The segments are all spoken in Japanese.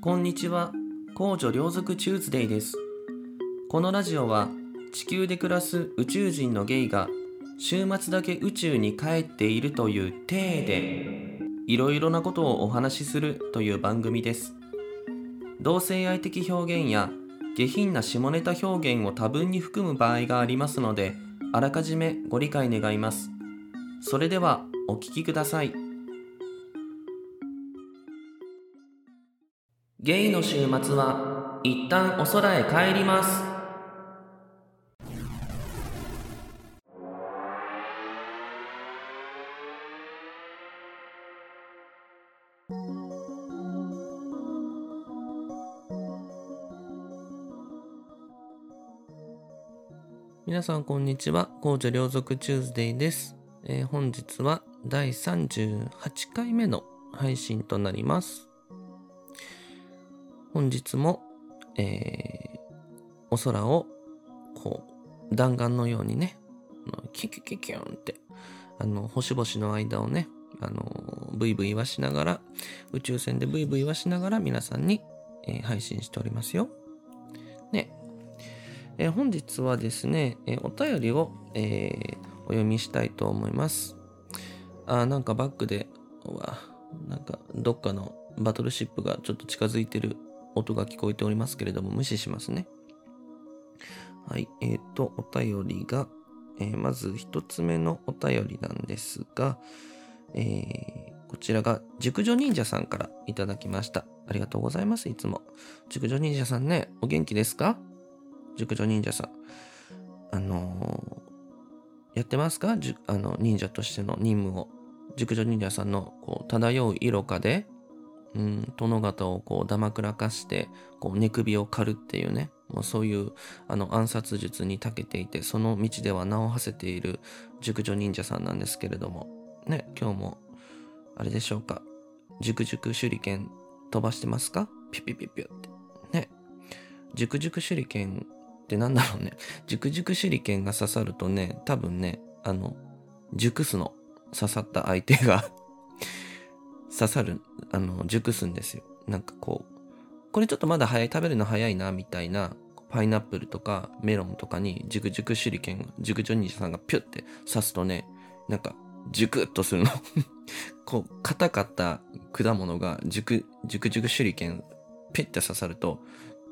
こんにちは。公女両族チューズデイです。このラジオは地球で暮らす宇宙人のゲイが週末だけ宇宙に帰っているという体でいろいろなことをお話しするという番組です。同性愛的表現や下品な下ネタ表現を多分に含む場合がありますのであらかじめご理解願います。それではお聞きください。ゲイの週末は一旦お空へ帰ります。皆さんこんにちは。公女両族チューズデイです、えー本日は第38回目の配信となります。本日も、えーお空をこう弾丸のようにねキュキュキュキュンってあの星々の間をねあのブイブイはしながら宇宙船でブイブイはしながら皆さんに、えー配信しておりますよねえー本日はですね、えーお便りを、えお読みしたいと思います。あなんかバックで、うわ、なんかどっかのバトルシップがちょっと近づいてる音が聞こえておりますけれども、無視しますね。はい、えっ、と、お便りが、えーまず一つ目のお便りなんですが、えーこちらが熟女忍者さんからいただきました。ありがとうございます、いつも。熟女忍者さんね、お元気ですか？熟女忍者さん。あのーやってますか？じゅあの忍者としての任務を。熟女忍者さんのこう漂う色化で、うん、殿方をこうだまくらかして、こう寝首を狩るっていうね、もうそういうあの暗殺術に長けていて、その道では名を馳せている熟女忍者さんなんですけれども、ね、今日も、あれでしょうか、熟々手裏剣飛ばしてますか？ピュピュピュピュって。ね。熟々手裏剣ってなんだろうね。熟々手裏剣が刺さるとね、多分ね、あの、熟すの。刺さった相手が 刺さる、あの、熟すんですよ。なんかこう、これちょっとまだ早い、食べるの早いな、みたいな、パイナップルとかメロンとかに、熟々手裏剣、熟女忍者さんがピュって刺すとね、なんか、熟っとするの。こう、硬かった果物が、熟、熟々手裏剣、ピュって刺さると、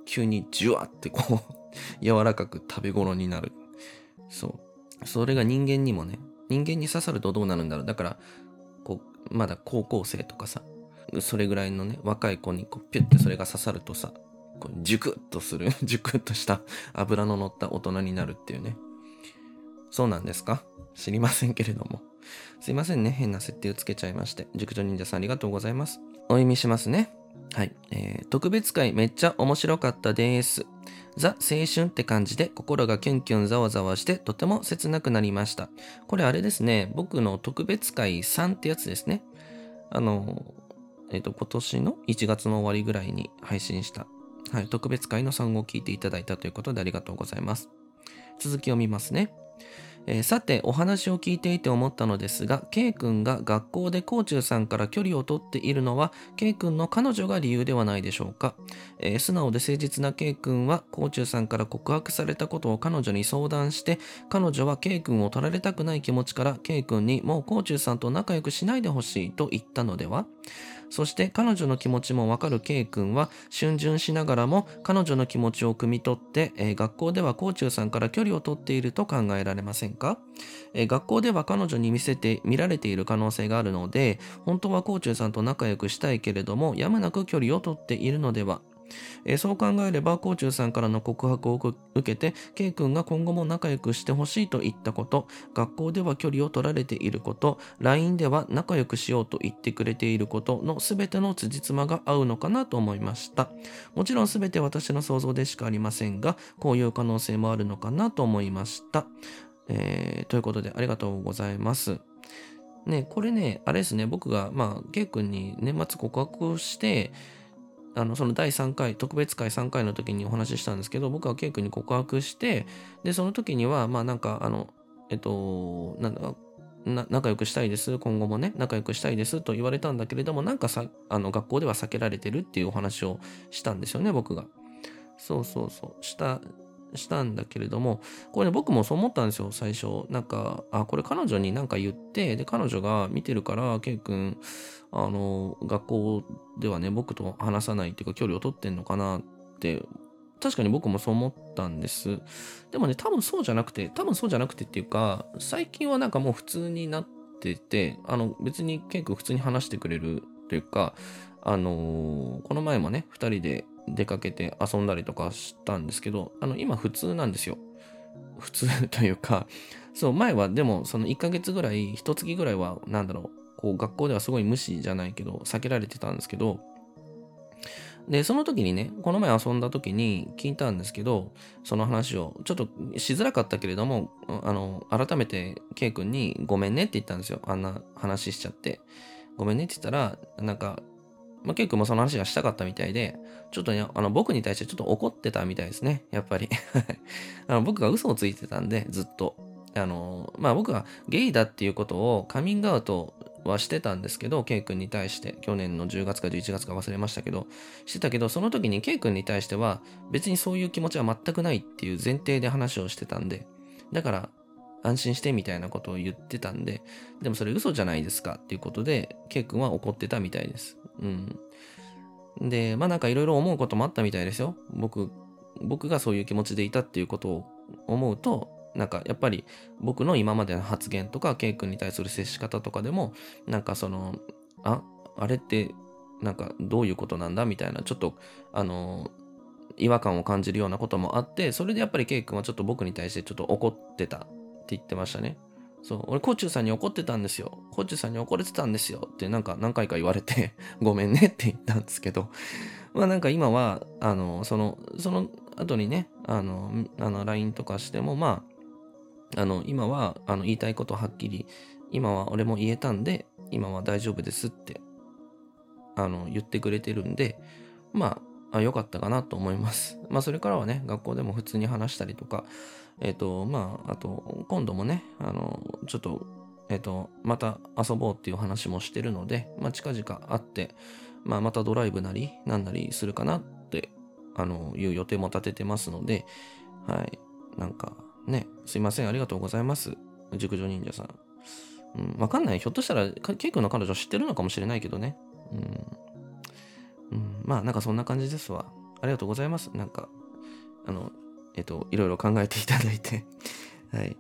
急にジュワってこう、柔らかく食べ頃になる。そう。それが人間にもね、人間に刺さるとどうなるんだろう。だから、こう、まだ高校生とかさ、それぐらいのね、若い子にこう、ピュってそれが刺さるとさ、こう、ジュクッとする、ジュクッとした油の乗った大人になるっていうね。そうなんですか？知りませんけれども。すいませんね。変な設定をつけちゃいまして。熟女忍者さんありがとうございます。お読みしますね。はい。えー特別会めっちゃ面白かったです。ザ・青春って感じで心がキュンキュンざわざわしてとても切なくなりました。これあれですね。僕の特別会3ってやつですね。あの、えっ、と、今年の1月の終わりぐらいに配信した、はい、特別会の3を聞いていただいたということでありがとうございます。続きを見ますね。えーさてお話を聞いていて思ったのですが K 君が学校でコーチューさんから距離を取っているのは K 君の彼女が理由ではないでしょうか、えー素直で誠実な K 君はコーチューさんから告白されたことを彼女に相談して彼女は K 君を取られたくない気持ちから K 君にもうコーチューさんと仲良くしないでほしいと言ったのでは。そして彼女の気持ちもわかる K 君は逡巡しながらも彼女の気持ちを汲み取って、えー学校ではコーチューさんから距離を取っていると考えられません。か、え学校では彼女に見せて見られている可能性があるので本当はコーチューさんと仲良くしたいけれどもやむなく距離を取っているのでは？えそう考えれば、コーチューさんからの告白を受けて、K 君が今後も仲良くしてほしいと言ったこと、学校では距離を取られていること、LINE では仲良くしようと言ってくれていることの全ての辻褄が合うのかなと思いました。もちろん全て私の想像でしかありませんが、こういう可能性もあるのかなと思いました。えーということで、ありがとうございます。ね、これね、あれですね、僕が、まあ、K 君に年末告白をして、あの、その第3回、特別会3回の時にお話ししたんですけど、僕は K 君に告白して、で、その時には、まあなんか、あの、えっと、なんだ、仲良くしたいです、今後もね、仲良くしたいですと言われたんだけれども、なんかさ、あの、学校では避けられてるっていうお話をしたんですよね、僕が。そうそうそう、した、したんだけれども、これ、ね、僕もそう思ったんですよ、最初。なんか、あ、これ彼女になんか言って、で、彼女が見てるから、ケイ君、あの、学校ではね、僕と話さないっていうか、距離を取ってんのかなって確かに僕もそう思ったんです。でもね、多分そうじゃなくて、多分そうじゃなくてっていうか、最近はなんかもう普通になってて、あの、別にケイ君普通に話してくれるというか、あのー、この前もね、二人で出かけて遊んだりとかしたんですけど、あの、今普通なんですよ。普通というか、そう、前はでもその1ヶ月ぐらい、1月ぐらいは、なんだろう、こう学校ではすごい無視じゃないけど、避けられてたんですけど、で、その時にね、この前遊んだ時に聞いたんですけど、その話を、ちょっとしづらかったけれども、あの、改めて K 君にごめんねって言ったんですよ。あんな話しちゃって。ごめんねって言ったら、なんか、まあ、K 君もその話がしたかったみたいで、ちょっとね、あの、僕に対してちょっと怒ってたみたいですね。やっぱり あの。僕が嘘をついてたんで、ずっと。あの、まあ僕はゲイだっていうことをカミングアウトはしてたんですけど、K 君に対して、去年の10月か11月か忘れましたけど、してたけど、その時に K 君に対しては、別にそういう気持ちは全くないっていう前提で話をしてたんで、だから、安心してみたいなことを言ってたんで、でもそれ嘘じゃないですかっていうことで、K 君は怒ってたみたいです。うん。で、まあなんかいろいろ思うこともあったみたいですよ。僕、僕がそういう気持ちでいたっていうことを思うと、なんかやっぱり僕の今までの発言とか、ケイ君に対する接し方とかでも、なんかその、あ、あれってなんかどういうことなんだみたいな、ちょっと、あの、違和感を感じるようなこともあって、それでやっぱりケイ君はちょっと僕に対してちょっと怒ってたって言ってましたね。そう、俺、コチューさんに怒ってたんですよ。コーチさんに怒れてたんですよってなんか何回か言われて ごめんねって言ったんですけど、まあなんか今は、あの、その、その後にね、あの、あの、LINE とかしても、まあ、あの、今は、あの、言いたいことはっきり、今は俺も言えたんで、今は大丈夫ですって、あの、言ってくれてるんで、まあ、あ良かったかなと思います。まあ、それからはね、学校でも普通に話したりとか、えっ、ー、と、まあ、あと、今度もね、あの、ちょっと、えっ、と、また遊ぼうっていう話もしてるので、まあ、近々会って、まあ、またドライブなり、なんなりするかなって、あの、いう予定も立ててますので、はい、なんか、ね、すいません、ありがとうございます。熟女忍者さん。うん、わかんない。ひょっとしたら、ケイ君の彼女知ってるのかもしれないけどね。うん。うん、まあ、なんかそんな感じですわ。ありがとうございます。なんか、あの、えっと、いろいろ考えていただいて。はい。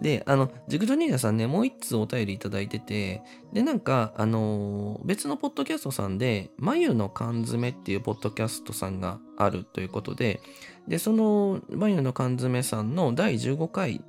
で、あの、熟女忍者さんね、もう一通お便りいただいてて、で、なんか、あのー、別のポッドキャストさんで、眉の缶詰っていうポッドキャストさんがあるということで、で、その、眉の缶詰さんの第15回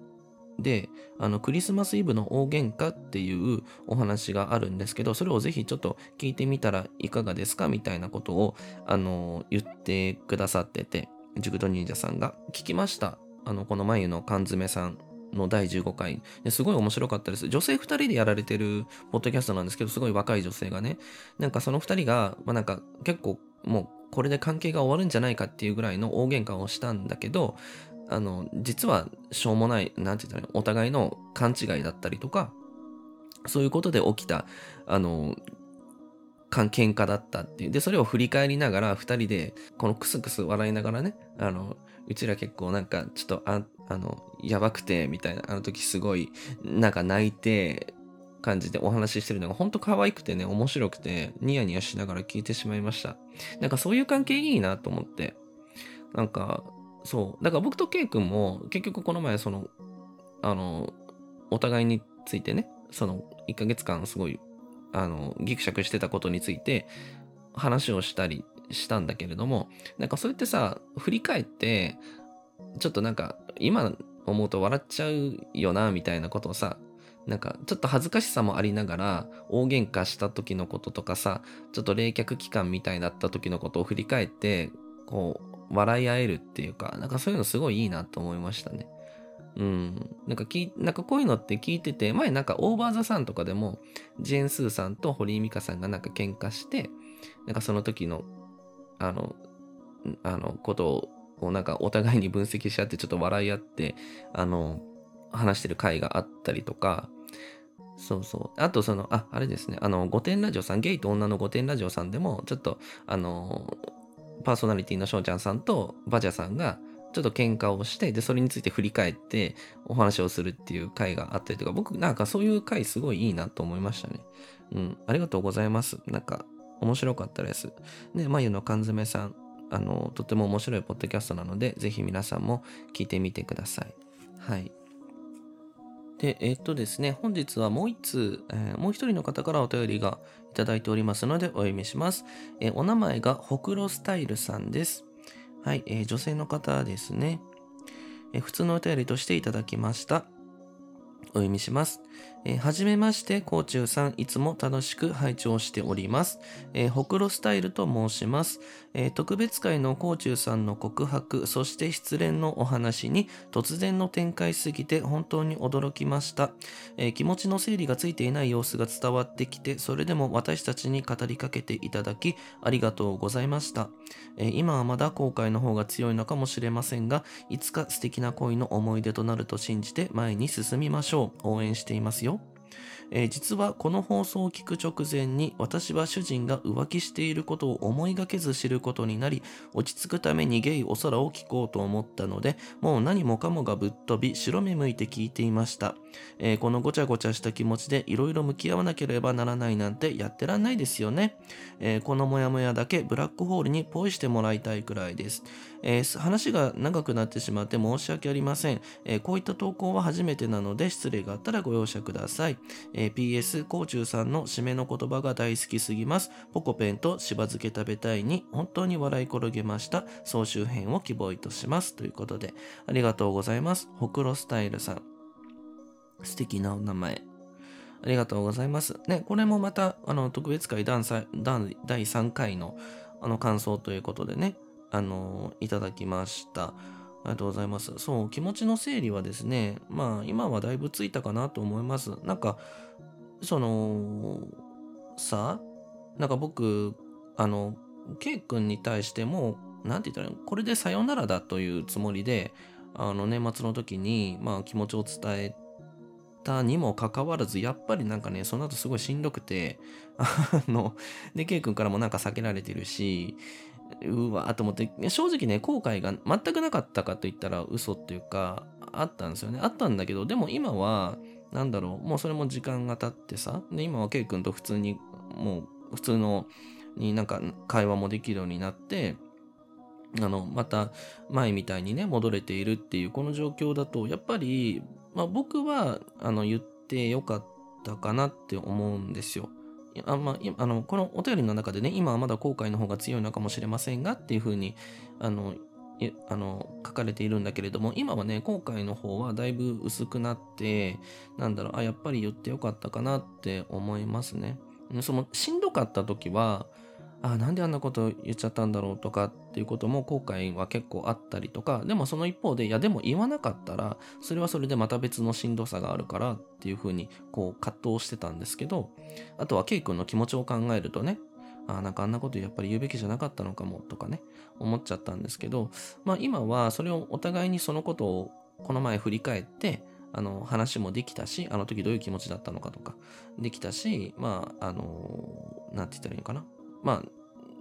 で、あの、クリスマスイブの大喧嘩っていうお話があるんですけど、それをぜひちょっと聞いてみたらいかがですかみたいなことを、あのー、言ってくださってて、熟女忍者さんが。聞きました。あの、この眉の缶詰さんの第15回。すごい面白かったです。女性2人でやられてるポッドキャストなんですけど、すごい若い女性がね。なんかその2人が、まあ、なんか結構もうこれで関係が終わるんじゃないかっていうぐらいの大喧嘩をしたんだけど、あの、実はしょうもない、なんて言ったらお互いの勘違いだったりとか、そういうことで起きた、あの、喧嘩だったっていう。で、それを振り返りながら、二人で、このクスクス笑いながらね、あの、うちら結構なんか、ちょっと、あ、あの、やばくて、みたいな、あの時すごい、なんか泣いて、感じでお話ししてるのが本当可愛くてね、面白くて、ニヤニヤしながら聞いてしまいました。なんかそういう関係いいなと思って。なんか、そう。だから僕とケイ君も、結局この前、その、あの、お互いについてね、その、1ヶ月間すごい、あの、ギクシャクしてたことについて、話をしたりしたんだけれども、なんかそれってさ、振り返って、ちょっとなんか、今思うと笑っちゃうよな、みたいなことをさ、なんかちょっと恥ずかしさもありながら大喧嘩した時のこととかさちょっと冷却期間みたいになった時のことを振り返ってこう笑い合えるっていうかなんかそういうのすごいいいなと思いましたね。うん。なんかき、なんかこういうのって聞いてて、前なんかオーバーザさんとかでも、ジェーンスーさんと堀井美香さんがなんか喧嘩して、なんかその時の、あの、あの、ことを、なんかお互いに分析し合ってちょっと笑い合って、あの、話してる回があったりとか、そうそう。あと、その、あ、あれですね。あの、御殿ラジオさん、ゲイと女の御殿ラジオさんでも、ちょっと、あの、パーソナリティの翔ちゃんさんとバジャさんが、ちょっと喧嘩をして、で、それについて振り返ってお話をするっていう回があったりとか、僕なんかそういう回すごいいいなと思いましたね。うん、ありがとうございます。なんか、面白かったです。ね、眉の缶詰さん、あの、とても面白いポッドキャストなので、ぜひ皆さんも聞いてみてください。はい。で、えっとですね、本日はもう一通、えー、もう一人の方からお便りがいただいておりますのでお読みします。えー、お名前がほくろスタイルさんです。はい、え、女性の方ですね。え普通のお便りとしていただきました。お読みします。えー、はじめまして、甲虫さん、いつも楽しく拝聴しております。えー、ほくろスタイルと申します。えー、特別会の甲虫さんの告白、そして失恋のお話に突然の展開すぎて本当に驚きました、えー、気持ちの整理がついていない様子が伝わってきて、それでも私たちに語りかけていただき、ありがとうございました。えー、今はまだ後悔の方が強いのかもしれませんが、いつか素敵な恋の思い出となると信じて前に進みましょう。応援していますよ。えー、実はこの放送を聞く直前に私は主人が浮気していることを思いがけず知ることになり落ち着くためにゲイお空を聞こうと思ったのでもう何もかもがぶっ飛び白目向いて聞いていました、えー、このごちゃごちゃした気持ちでいろいろ向き合わなければならないなんてやってらんないですよね、えー、このモヤモヤだけブラックホールにポイしてもらいたいくらいです、え話が長くなってしまって申し訳ありません、えこういった投稿は初めてなので失礼があったらご容赦ください、えー、PS、コーチューさんの締めの言葉が大好きすぎます。ポコペンとしば漬け食べたいに本当に笑い転げました。総集編を希望いたします。ということで、ありがとうございます。ほくろスタイルさん。素敵なお名前。ありがとうございます。ね、これもまた、あの、特別会第3回の、あの、感想ということでね、あの、いただきました。ありがとうございます。そう、気持ちの整理はですね、まあ、今はだいぶついたかなと思います。なんか、その、さ、なんか僕、あの、K 君に対しても、なんて言ったらこれでさよならだというつもりで、あの、年末の時に、まあ、気持ちを伝えたにもかかわらず、やっぱりなんかね、その後すごいしんどくて、あの、で、K 君からもなんか避けられてるし、うわーと思って、正直ね、後悔が全くなかったかと言ったら嘘っていうか、あったんですよね。あったんだけど、でも今は、なんだろう、もうそれも時間が経ってさ、で、今はケイ君と普通に、もう普通の、になんか会話もできるようになって、あの、また前みたいにね、戻れているっていうこの状況だと、やっぱり、まあ僕は、あの、言ってよかったかなって思うんですよ。あまあ、あのこのお便りの中でね、今はまだ後悔の方が強いのかもしれませんがっていうふうにあのあの書かれているんだけれども、今はね、後悔の方はだいぶ薄くなって、なんだろう、あ、やっぱり言ってよかったかなって思いますね。そのしんどかった時は、あなんであんなこと言っちゃったんだろうとかっていうことも後悔は結構あったりとかでもその一方でいやでも言わなかったらそれはそれでまた別のしんどさがあるからっていうふうにこう葛藤してたんですけどあとはケイ君の気持ちを考えるとねあなんかあんなことやっぱり言うべきじゃなかったのかもとかね思っちゃったんですけどまあ今はそれをお互いにそのことをこの前振り返ってあの話もできたしあの時どういう気持ちだったのかとかできたしまああのなんて言ったらいいのかな。まあ、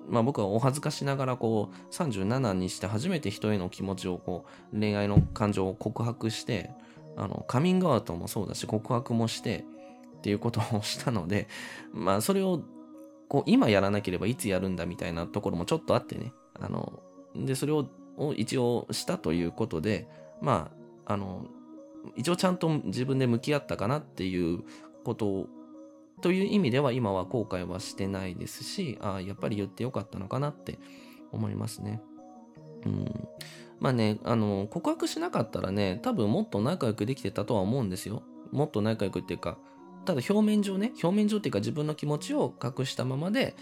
まあ僕はお恥ずかしながらこう37にして初めて人への気持ちをこう恋愛の感情を告白してあのカミングアウトもそうだし告白もしてっていうことをしたのでまあそれをこう今やらなければいつやるんだみたいなところもちょっとあってねあのでそれを一応したということでまああの一応ちゃんと自分で向き合ったかなっていうことをという意味では今は後悔はしてないですし、ああ、やっぱり言ってよかったのかなって思いますね。うん。まあね、あの、告白しなかったらね、多分もっと仲良くできてたとは思うんですよ。もっと仲良くっていうか、ただ表面上ね、表面上っていうか自分の気持ちを隠したままで、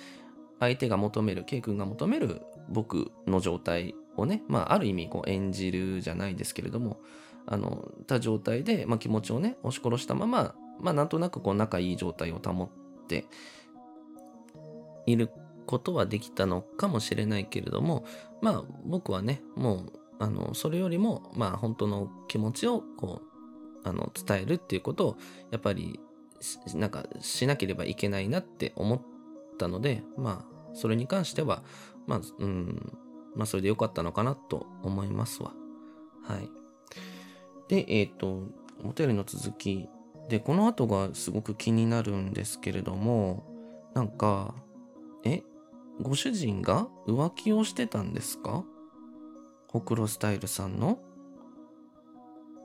相手が求める、K 君が求める僕の状態をね、まあある意味こう演じるじゃないですけれども、あの、た状態で、まあ、気持ちをね、押し殺したまま、まあなんとなくこう仲いい状態を保っていることはできたのかもしれないけれども、まあ僕はね、もう、あの、それよりも、まあ本当の気持ちをこう、あの、伝えるっていうことを、やっぱりなんかしなければいけないなって思ったので、まあ、それに関しては、まあ、うん、まあ、それでよかったのかなと思いますわ。はい。で、えっ、ー、と、お便りの続き。で、この後がすごく気になるんですけれども、なんか、え、ご主人が浮気をしてたんですか？ほくろスタイルさんの？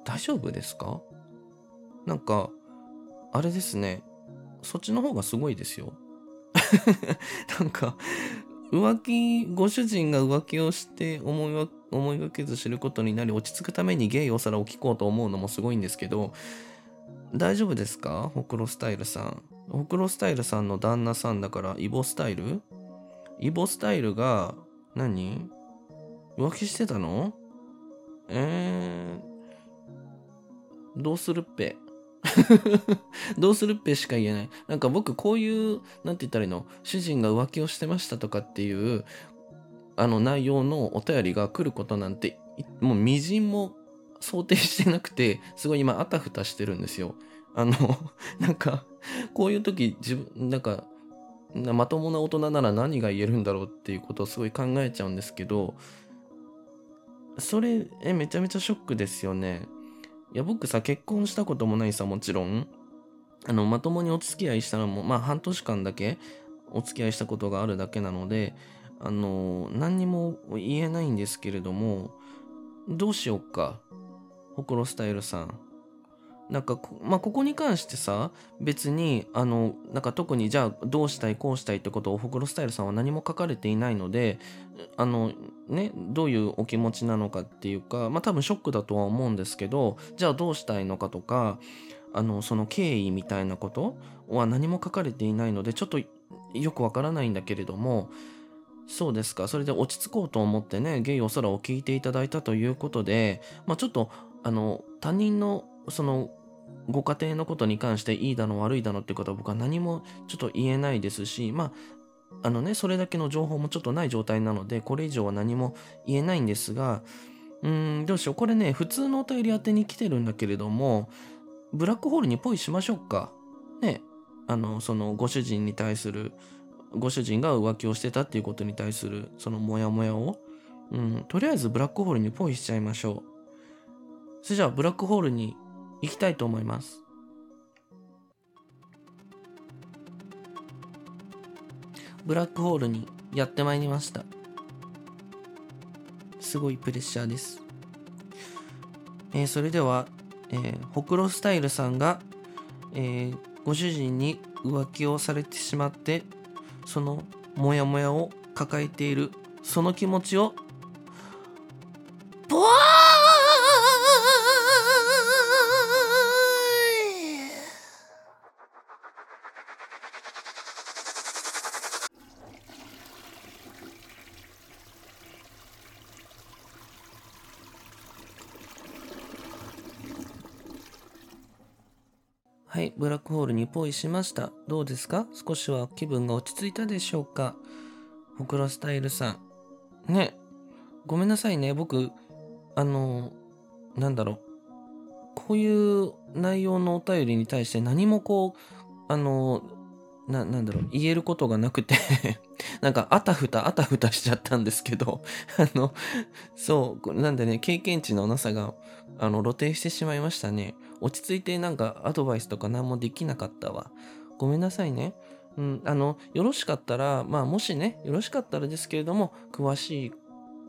大丈夫ですか？なんか、あれですね。そっちの方がすごいですよ。なんか、浮気、ご主人が浮気をして思いわ思いがけず知ることになり落ち着くためにゲイお皿を聞こうと思うのもすごいんですけど、大丈夫ですか？ほくろスタイルさん。ほくろスタイルさんの旦那さんだからイボスタイル？イボスタイルが何？浮気してたの？えー、どうするっぺ？どうするっぺしか言えない。なんか僕こういう、なんて言ったらいいの？主人が浮気をしてましたとかっていう、あの内容のお便りが来ることなんて、もうみじんも想定してなくて、すごい今あたふたしてるんですよ。あの、なんか、こういう時自分、なんか、まともな大人なら何が言えるんだろうっていうことをすごい考えちゃうんですけど、それ、え、めちゃめちゃショックですよね。いや、僕さ、結婚したこともないさ、もちろん。あの、まともにお付き合いしたのも、まあ、半年間だけお付き合いしたことがあるだけなので、あの、何にも言えないんですけれども、どうしよっか。ホクロスタイルさん。なんかまあ、ここに関してさ、別に、あの、なんか特にじゃあどうしたいこうしたいってことをほくろスタイルさんは何も書かれていないので、あの、ね、どういうお気持ちなのかっていうか、まあ多分ショックだとは思うんですけど、じゃあどうしたいのかとか、あの、その経緯みたいなことは何も書かれていないので、ちょっとよくわからないんだけれども、そうですか。それで落ち着こうと思ってね、ゲイお空を聞いていただいたということで、まあちょっと、あの、他人の、その、ご家庭のことに関していいだの悪いだのってことは僕は何もちょっと言えないですし、まあ、あのね、それだけの情報もちょっとない状態なので、これ以上は何も言えないんですが、うん、どうしよう。これね、普通のお便り宛てに来てるんだけれども、ブラックホールにポイしましょうか。ね、あの、そのご主人に対する、ご主人が浮気をしてたっていうことに対する、そのモヤモヤを、うん、とりあえずブラックホールにポイしちゃいましょう。それじゃあ、ブラックホールに行きたいと思います。ブラックホールにやってまいりました。すごいプレッシャーです。えー、それでは、えー、ほくろスタイルさんが、えー、ご主人に浮気をされてしまって、そのモヤモヤを抱えている、その気持ちをクホールにポイしました。どうですか？少しは気分が落ち着いたでしょうか？ほくろスタイルさん。ね、ごめんなさいね。僕、あの、なんだろう。こういう内容のお便りに対して何もこう、あの、な、なんだろう、言えることがなくて なんか、あたふた、あたふたしちゃったんですけど あの、そう、なんでね、経験値のなさが、あの、露呈してしまいましたね。落ち着いてなんかアドバイスとか何もできなかったわ。ごめんなさいね。うん、あの、よろしかったら、まあもしね、よろしかったらですけれども、詳しい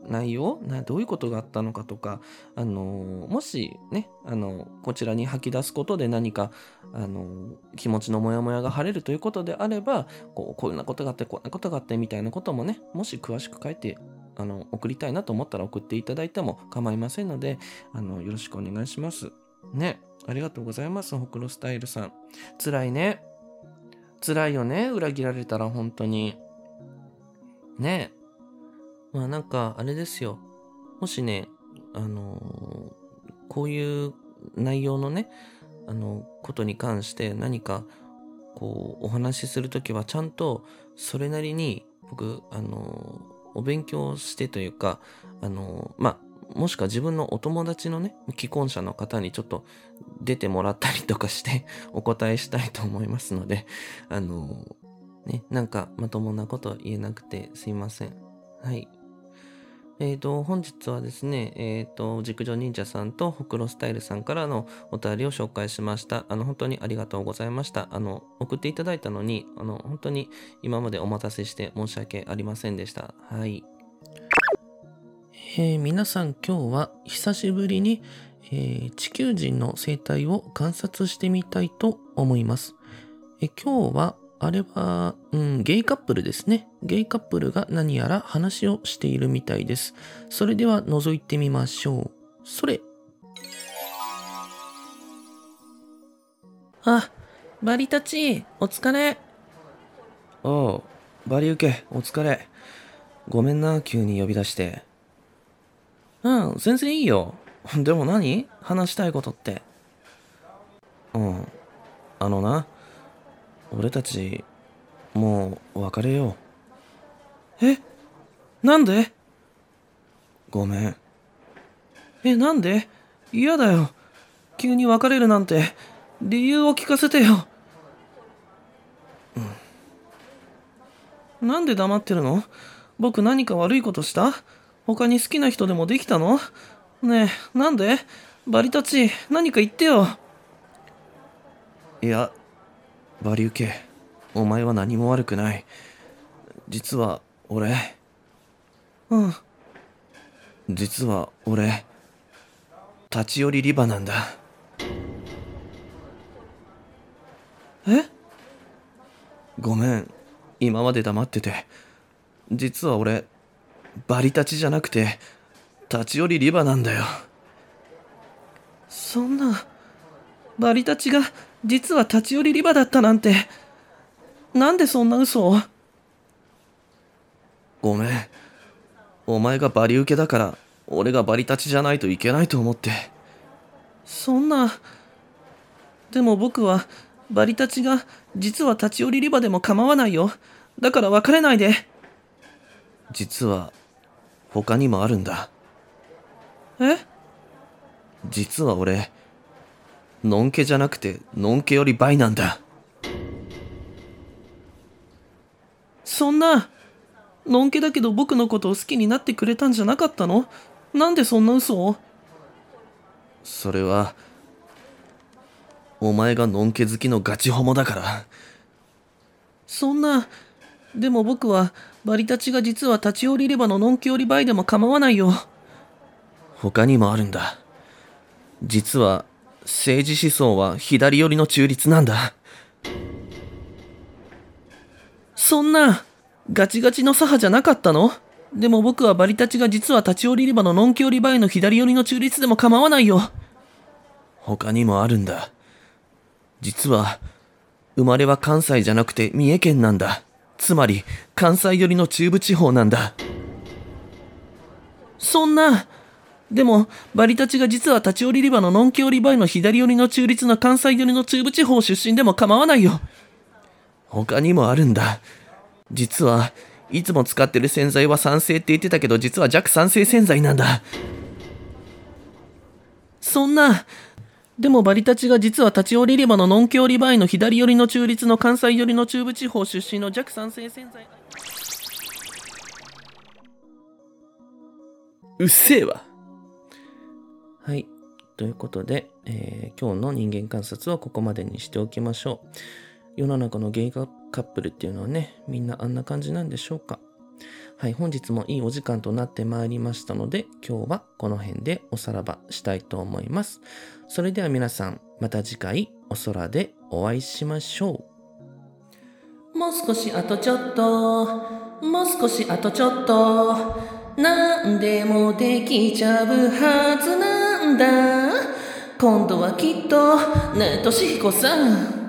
内容？などういうことがあったのかとか、あのもしね、あのこちらに吐き出すことで何か、あの気持ちのモヤモヤが晴れるということであれば、こうこういうなことがあって、こんなことがあってみたいなこともね、もし詳しく書いて、あの送りたいなと思ったら送っていただいても構いませんので、あのよろしくお願いします。ね。ありがとうございます、ほくろスタイルさん。辛いね。辛いよね、裏切られたら本当に。ねまあなんか、あれですよ。もしね、あのー、こういう内容のね、あの、ことに関して何か、こう、お話しするときはちゃんと、それなりに、僕、あのー、お勉強してというか、あのー、まあ、もしくは自分のお友達のね、既婚者の方にちょっと出てもらったりとかして お答えしたいと思いますので、あの、ね、なんかまともなこと言えなくてすいません。はい。えっ、ー、と、本日はですね、えっ、ー、と、熟女忍者さんとほくろスタイルさんからのお便りを紹介しました。あの、本当にありがとうございました。あの、送っていただいたのに、あの、本当に今までお待たせして申し訳ありませんでした。はい。えー、皆さん今日は久しぶりに、えー、地球人の生態を観察してみたいと思います。え今日はあれは、うん、ゲイカップルですね。ゲイカップルが何やら話をしているみたいです。それでは覗いてみましょう。それ。あ、バリたち、お疲れ。おう、バリ受け、お疲れ。ごめんな、急に呼び出して。うん、全然いいよ。でも何？話したいことって。うん、あのな。俺たちもう別れよう。え？なんで？ごめん。えなんで？嫌だよ。急に別れるなんて。理由を聞かせてよ。うん。なんで黙ってるの？僕何か悪いことした？他に好きな人でもできたの？ねえなんで？バリたち何か言ってよ。いやバリウケお前は何も悪くない。実は俺。うん。実は俺立ち寄りリバなんだ。え？ごめん。今まで黙ってて。実は俺バリ立ちじゃなくて立ち寄りリバなんだよ。そんなバリ立ちが実は立ち寄りリバだったなんて、なんでそんな嘘をごめん。お前がバリ受けだから、俺がバリ立ちじゃないといけないと思って。そんな。でも僕は、バリ立ちが実は立ち寄りリバでも構わないよ。だから別れないで。実は、他にもあるんだ。え？実は俺、のんけじゃなくて、のんけより倍なんだ。そんな、のんけだけど僕のことを好きになってくれたんじゃなかったの？なんでそんな嘘を？それは、お前がのんけ好きのガチホモだから。そんな、でも僕は、バリたちが実は立ち寄りればののんけより倍でも構わないよ。他にもあるんだ。実は、政治思想は左寄りの中立なんだ。そんな、ガチガチの左派じゃなかったの？でも僕はバリたちが実は立ち寄りリバののんき寄り場への左寄りの中立でも構わないよ。他にもあるんだ。実は、生まれは関西じゃなくて三重県なんだ。つまり、関西寄りの中部地方なんだ。そんな、でも、バリたちが実は立ち寄りリバののんき寄り場への左寄りの中立の関西寄りの中部地方出身でも構わないよ。他にもあるんだ。実は、いつも使ってる洗剤は酸性って言ってたけど、実は弱酸性洗剤なんだ。そんな、でもバリたちが実は立ち寄りリバののんき寄り場への左寄りの中立の関西寄りの中部地方出身の弱酸性洗剤。うっせえわ。はい。ということで、えー、今日の人間観察はここまでにしておきましょう。世の中のゲイカップルっていうのはね、みんなあんな感じなんでしょうか？はい、本日もいいお時間となってまいりましたので、今日はこの辺でおさらばしたいと思います。それでは皆さん、また次回お空でお会いしましょう。もう少しあとちょっと、もう少しあとちょっと、何でもできちゃうはずなだ。今度はきっとねえ俊彦さん。